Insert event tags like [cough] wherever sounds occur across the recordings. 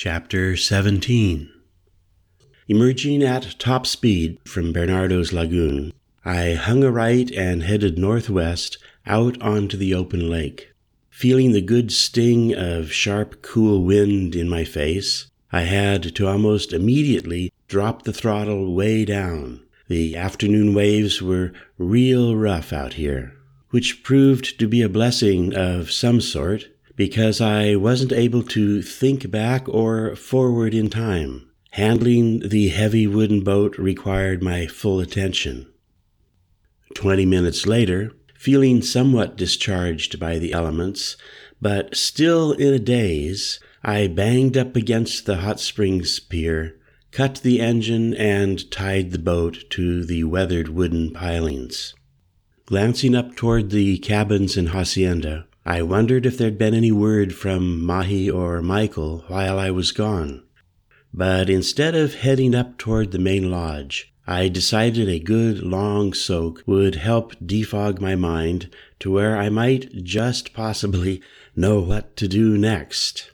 Chapter 17 Emerging at top speed from Bernardo's Lagoon, I hung a right and headed northwest out onto the open lake. Feeling the good sting of sharp, cool wind in my face, I had to almost immediately drop the throttle way down. The afternoon waves were real rough out here, which proved to be a blessing of some sort because I wasn't able to think back or forward in time. Handling the heavy wooden boat required my full attention. Twenty minutes later, feeling somewhat discharged by the elements, but still in a daze, I banged up against the hot springs pier, cut the engine, and tied the boat to the weathered wooden pilings. Glancing up toward the cabins and hacienda, I wondered if there'd been any word from Mahee or Michael while I was gone. But instead of heading up toward the main lodge, I decided a good long soak would help defog my mind to where I might just possibly [laughs] know what to do next.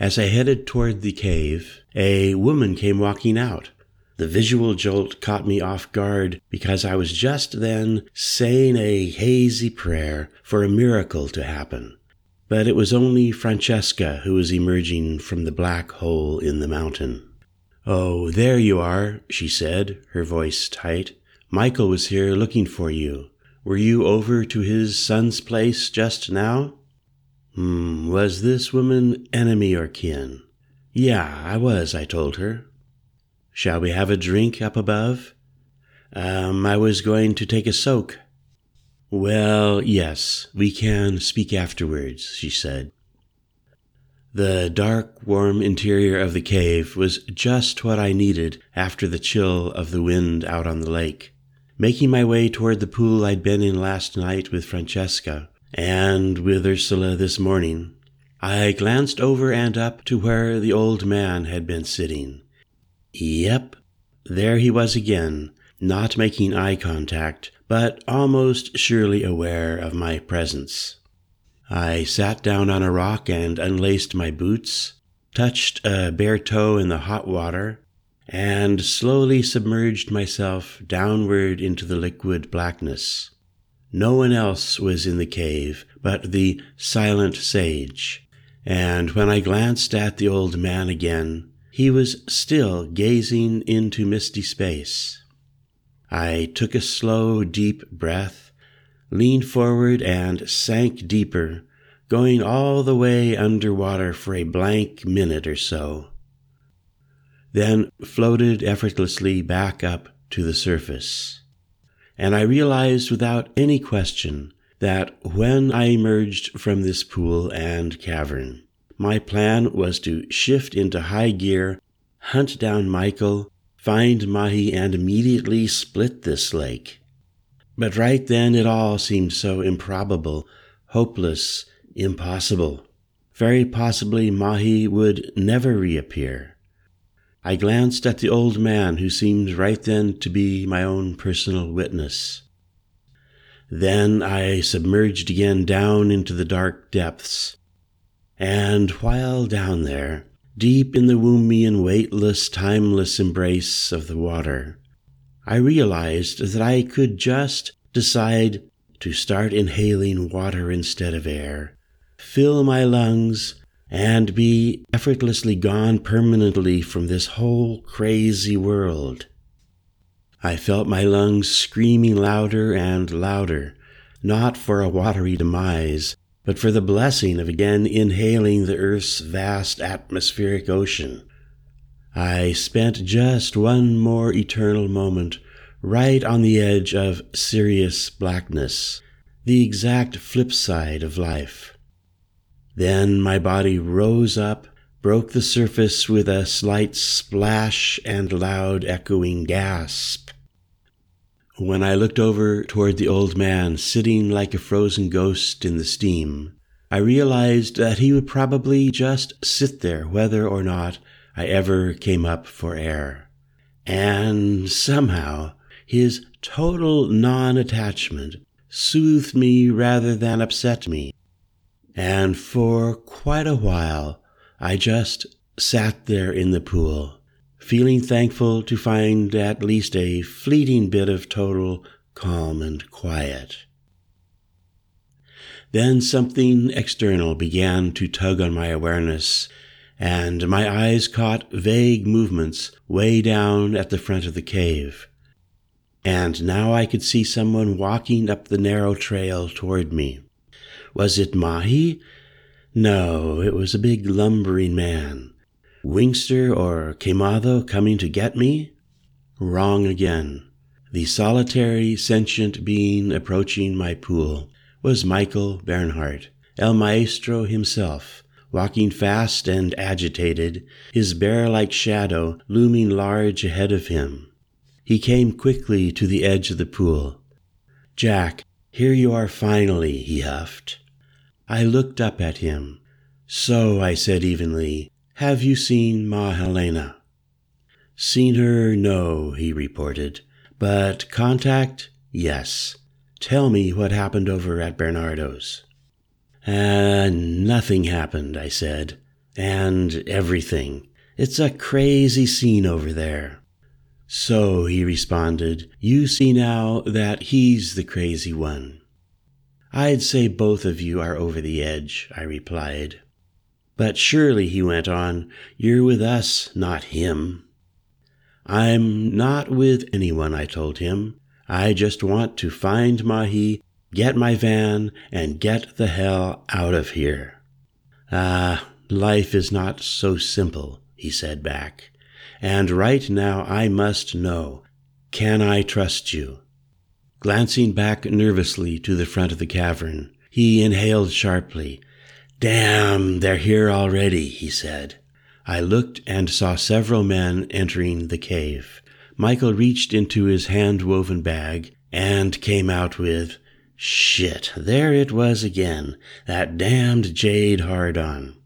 As I headed toward the cave, a woman came walking out. The visual jolt caught me off guard because I was just then saying a hazy prayer for a miracle to happen. But it was only Francesca who was emerging from the black hole in the mountain. Oh, there you are, she said, her voice tight. Michael was here looking for you. Were you over to his son's place just now? Hmm, was this woman enemy or kin? Yeah, I was, I told her. Shall we have a drink up above? Um, I was going to take a soak. Well, yes, we can speak afterwards, she said. The dark, warm interior of the cave was just what I needed after the chill of the wind out on the lake. Making my way toward the pool I'd been in last night with Francesca and with Ursula this morning, I glanced over and up to where the old man had been sitting. Yep, there he was again, not making eye contact, but almost surely aware of my presence. I sat down on a rock and unlaced my boots, touched a bare toe in the hot water, and slowly submerged myself downward into the liquid blackness. No one else was in the cave but the silent sage, and when I glanced at the old man again, he was still gazing into misty space. I took a slow, deep breath, leaned forward, and sank deeper, going all the way under water for a blank minute or so. Then floated effortlessly back up to the surface. And I realized without any question that when I emerged from this pool and cavern, my plan was to shift into high gear, hunt down Michael, find Mahee, and immediately split this lake. But right then it all seemed so improbable, hopeless, impossible. Very possibly Mahee would never reappear. I glanced at the old man who seemed right then to be my own personal witness. Then I submerged again down into the dark depths, and while down there, deep in the wombian, weightless, timeless embrace of the water, I realized that I could just decide to start inhaling water instead of air, fill my lungs, and be effortlessly gone permanently from this whole crazy world. I felt my lungs screaming louder and louder, not for a watery demise, but for the blessing of again inhaling the Earth's vast atmospheric ocean. I spent just one more eternal moment right on the edge of serious blackness, the exact flip side of life. Then my body rose up, broke the surface with a slight splash and loud echoing gasp. When I looked over toward the old man sitting like a frozen ghost in the steam, I realized that he would probably just sit there whether or not I ever came up for air. And somehow, his total non attachment soothed me rather than upset me. And for quite a while, I just sat there in the pool, feeling thankful to find at least a fleeting bit of total calm and quiet. Then something external began to tug on my awareness, and my eyes caught vague movements way down at the front of the cave. And now I could see someone walking up the narrow trail toward me. Was it Mahee? No, it was a big lumbering man. Wingster or Quemado coming to get me? Wrong again. The solitary, sentient being approaching my pool was Michael Bernhardt, El Maestro himself, walking fast and agitated, his bear like shadow looming large ahead of him. He came quickly to the edge of the pool. Jack, here you are finally, he huffed. I looked up at him. So, I said evenly, have you seen Ma Helena? Seen her, no, he reported. But contact, yes. Tell me what happened over at Bernardo's. Uh, nothing happened, I said. And everything. It's a crazy scene over there. So, he responded, you see now that he's the crazy one. I'd say both of you are over the edge, I replied. But surely, he went on, you're with us, not him. I'm not with anyone, I told him. I just want to find Mahee, get my van, and get the hell out of here. Ah, life is not so simple, he said back. And right now I must know can I trust you? Glancing back nervously to the front of the cavern, he inhaled sharply. Damn, they're here already, he said. I looked and saw several men entering the cave. Michael reached into his hand woven bag and came out with, Shit, there it was again, that damned jade hard on.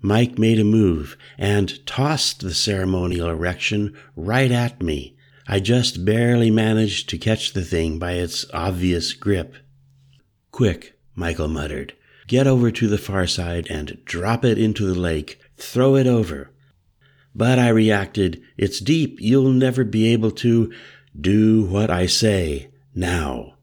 Mike made a move and tossed the ceremonial erection right at me. I just barely managed to catch the thing by its obvious grip. Quick, Michael muttered. Get over to the far side and drop it into the lake. Throw it over. But I reacted, It's deep. You'll never be able to do what I say now.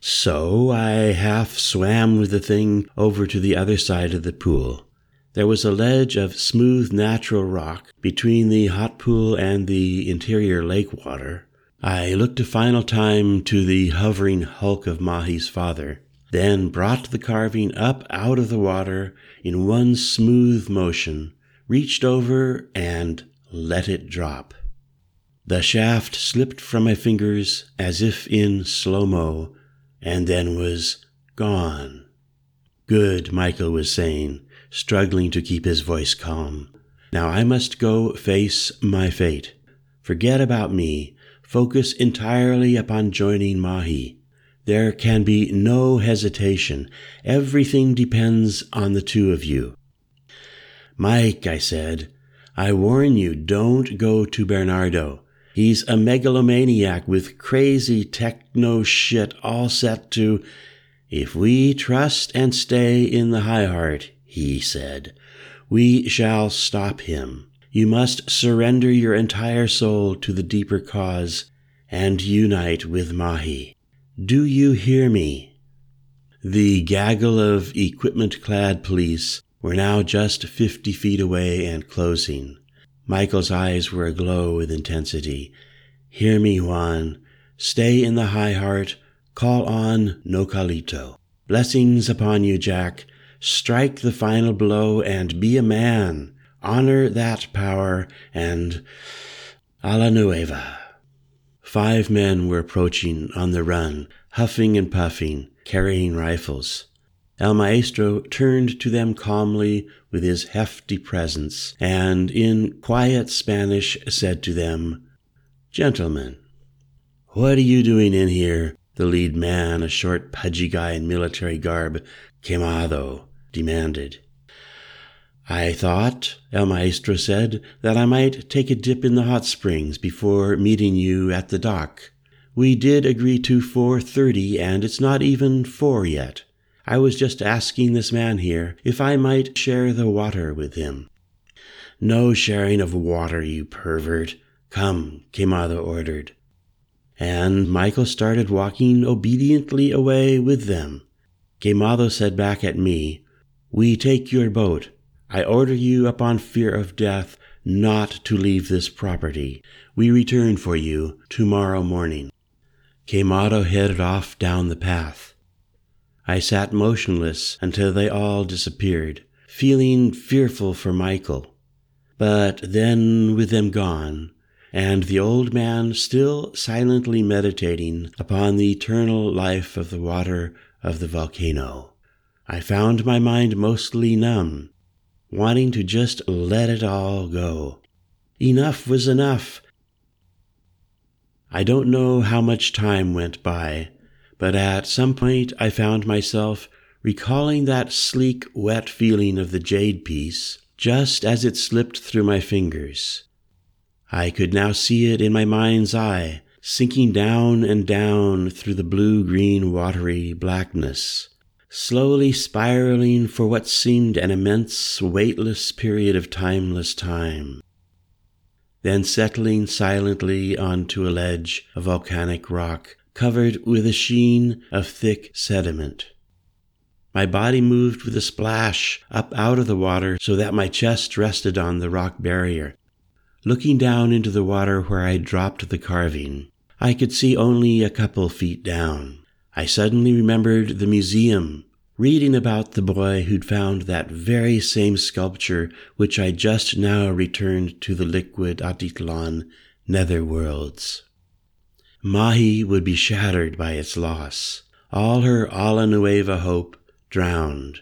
So I half swam with the thing over to the other side of the pool. There was a ledge of smooth natural rock between the hot pool and the interior lake water. I looked a final time to the hovering hulk of Mahee's father, then brought the carving up out of the water in one smooth motion reached over and let it drop. The shaft slipped from my fingers as if in slow mo, and then was gone. Good, Michael was saying, struggling to keep his voice calm. Now I must go face my fate. Forget about me. Focus entirely upon joining Mahee. There can be no hesitation. Everything depends on the two of you. Mike, I said, I warn you, don't go to Bernardo. He's a megalomaniac with crazy techno shit all set to. If we trust and stay in the high heart, he said, we shall stop him. You must surrender your entire soul to the deeper cause and unite with Mahee. Do you hear me? The gaggle of equipment clad police were now just fifty feet away and closing. Michael's eyes were aglow with intensity. Hear me, Juan. Stay in the high heart. Call on Nopalito. Blessings upon you, Jack. Strike the final blow and be a man. Honor that power and a la nueva. Five men were approaching on the run, huffing and puffing, carrying rifles. El Maestro turned to them calmly with his hefty presence, and in quiet Spanish said to them, Gentlemen, what are you doing in here? The lead man, a short, pudgy guy in military garb, quemado, demanded. I thought, El Maestro said, that I might take a dip in the hot springs before meeting you at the dock. We did agree to 4.30, and it's not even four yet. I was just asking this man here if I might share the water with him. No sharing of water, you pervert. Come, Quemado ordered. And Michael started walking obediently away with them. Quemado said back at me, We take your boat. I order you upon fear of death not to leave this property. We return for you tomorrow morning. Quemado headed off down the path. I sat motionless until they all disappeared, feeling fearful for Michael. But then, with them gone, and the old man still silently meditating upon the eternal life of the water of the volcano, I found my mind mostly numb wanting to just let it all go. Enough was enough. I don't know how much time went by, but at some point I found myself recalling that sleek, wet feeling of the jade piece just as it slipped through my fingers. I could now see it in my mind's eye, sinking down and down through the blue green watery blackness slowly spiraling for what seemed an immense, weightless period of timeless time, then settling silently onto a ledge of volcanic rock covered with a sheen of thick sediment. My body moved with a splash up out of the water so that my chest rested on the rock barrier. Looking down into the water where I dropped the carving, I could see only a couple feet down. I suddenly remembered the museum, reading about the boy who'd found that very same sculpture which I just now returned to the liquid Atitlan nether worlds. Mahee would be shattered by its loss, all her Alla Nueva hope drowned.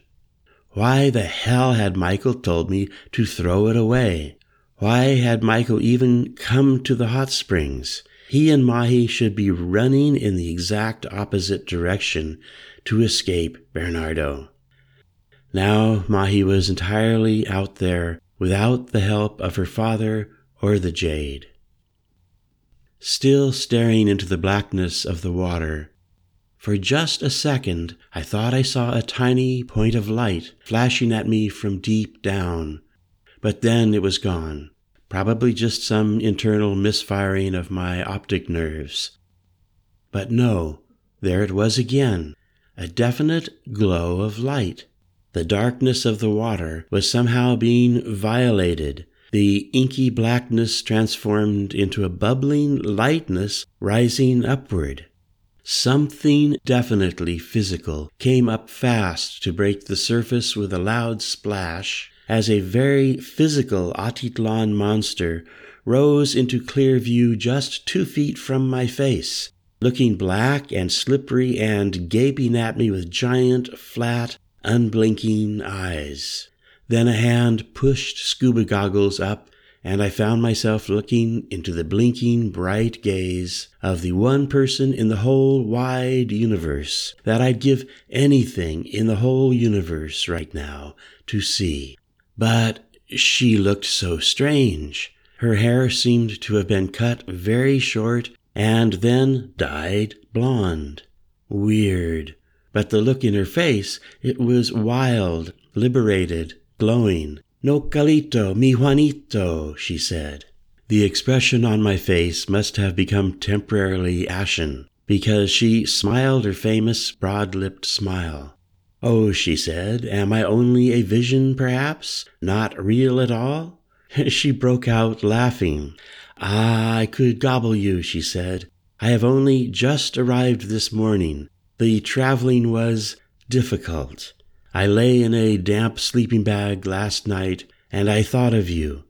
Why the hell had Michael told me to throw it away? Why had Michael even come to the hot springs? He and Mahee should be running in the exact opposite direction to escape Bernardo. Now Mahee was entirely out there without the help of her father or the jade. Still staring into the blackness of the water, for just a second I thought I saw a tiny point of light flashing at me from deep down, but then it was gone probably just some internal misfiring of my optic nerves. But no, there it was again, a definite glow of light. The darkness of the water was somehow being violated, the inky blackness transformed into a bubbling lightness rising upward. Something definitely physical came up fast to break the surface with a loud splash as a very physical Atitlan monster rose into clear view just two feet from my face, looking black and slippery and gaping at me with giant, flat, unblinking eyes. Then a hand pushed scuba goggles up, and I found myself looking into the blinking, bright gaze of the one person in the whole wide universe that I'd give anything in the whole universe right now to see. But she looked so strange. Her hair seemed to have been cut very short and then dyed blonde. Weird. But the look in her face, it was wild, liberated, glowing. No calito, mi Juanito, she said. The expression on my face must have become temporarily ashen, because she smiled her famous broad lipped smile. Oh, she said, am I only a vision, perhaps? Not real at all? [laughs] she broke out laughing. Ah, I could gobble you, she said. I have only just arrived this morning. The traveling was difficult. I lay in a damp sleeping bag last night, and I thought of you.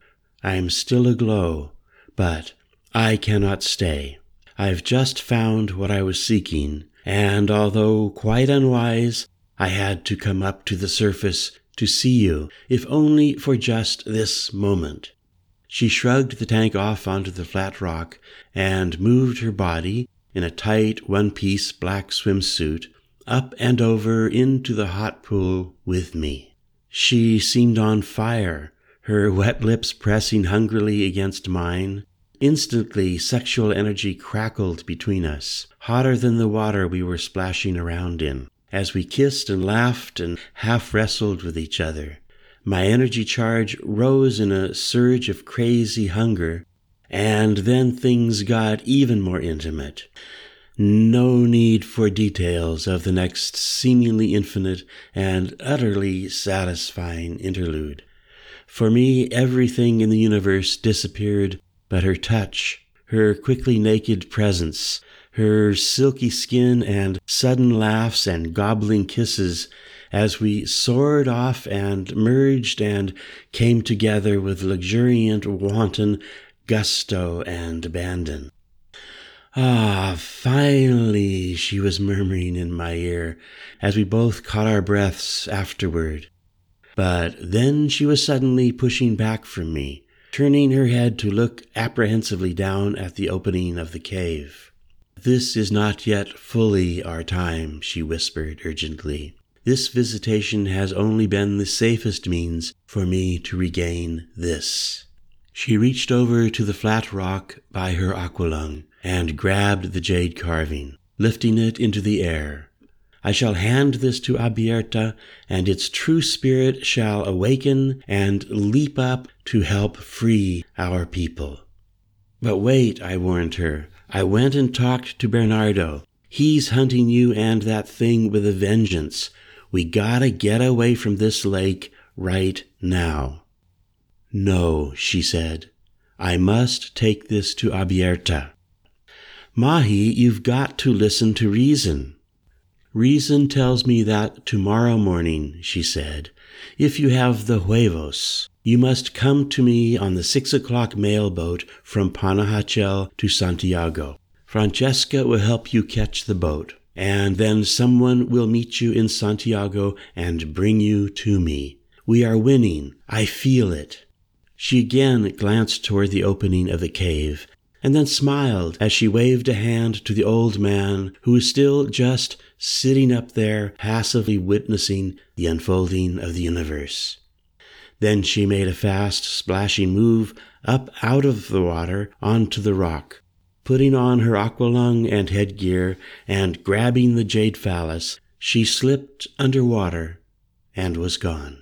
I am still aglow, but I cannot stay. I've just found what I was seeking, and although quite unwise, I had to come up to the surface to see you, if only for just this moment. She shrugged the tank off onto the flat rock and moved her body in a tight one piece black swimsuit up and over into the hot pool with me. She seemed on fire, her wet lips pressing hungrily against mine. Instantly, sexual energy crackled between us, hotter than the water we were splashing around in as we kissed and laughed and half wrestled with each other. My energy charge rose in a surge of crazy hunger, and then things got even more intimate. No need for details of the next seemingly infinite and utterly satisfying interlude. For me, everything in the universe disappeared but her touch, her quickly naked presence, her silky skin and sudden laughs and gobbling kisses as we soared off and merged and came together with luxuriant, wanton gusto and abandon. Ah, finally, she was murmuring in my ear as we both caught our breaths afterward. But then she was suddenly pushing back from me, turning her head to look apprehensively down at the opening of the cave. This is not yet fully our time, she whispered urgently. This visitation has only been the safest means for me to regain this. She reached over to the flat rock by her aqualung and grabbed the jade carving, lifting it into the air. I shall hand this to Abierta, and its true spirit shall awaken and leap up to help free our people. But wait, I warned her. I went and talked to Bernardo. He's hunting you and that thing with a vengeance. We gotta get away from this lake right now. No, she said. I must take this to Abierta. Mahee, you've got to listen to reason. Reason tells me that tomorrow morning, she said, if you have the huevos, you must come to me on the six o'clock mail boat from Panajachel to Santiago. Francesca will help you catch the boat, and then someone will meet you in Santiago and bring you to me. We are winning. I feel it. She again glanced toward the opening of the cave, and then smiled as she waved a hand to the old man who was still just sitting up there, passively witnessing the unfolding of the universe. Then she made a fast, splashing move up out of the water onto the rock, putting on her aqualung and headgear, and grabbing the jade phallus, she slipped under water and was gone.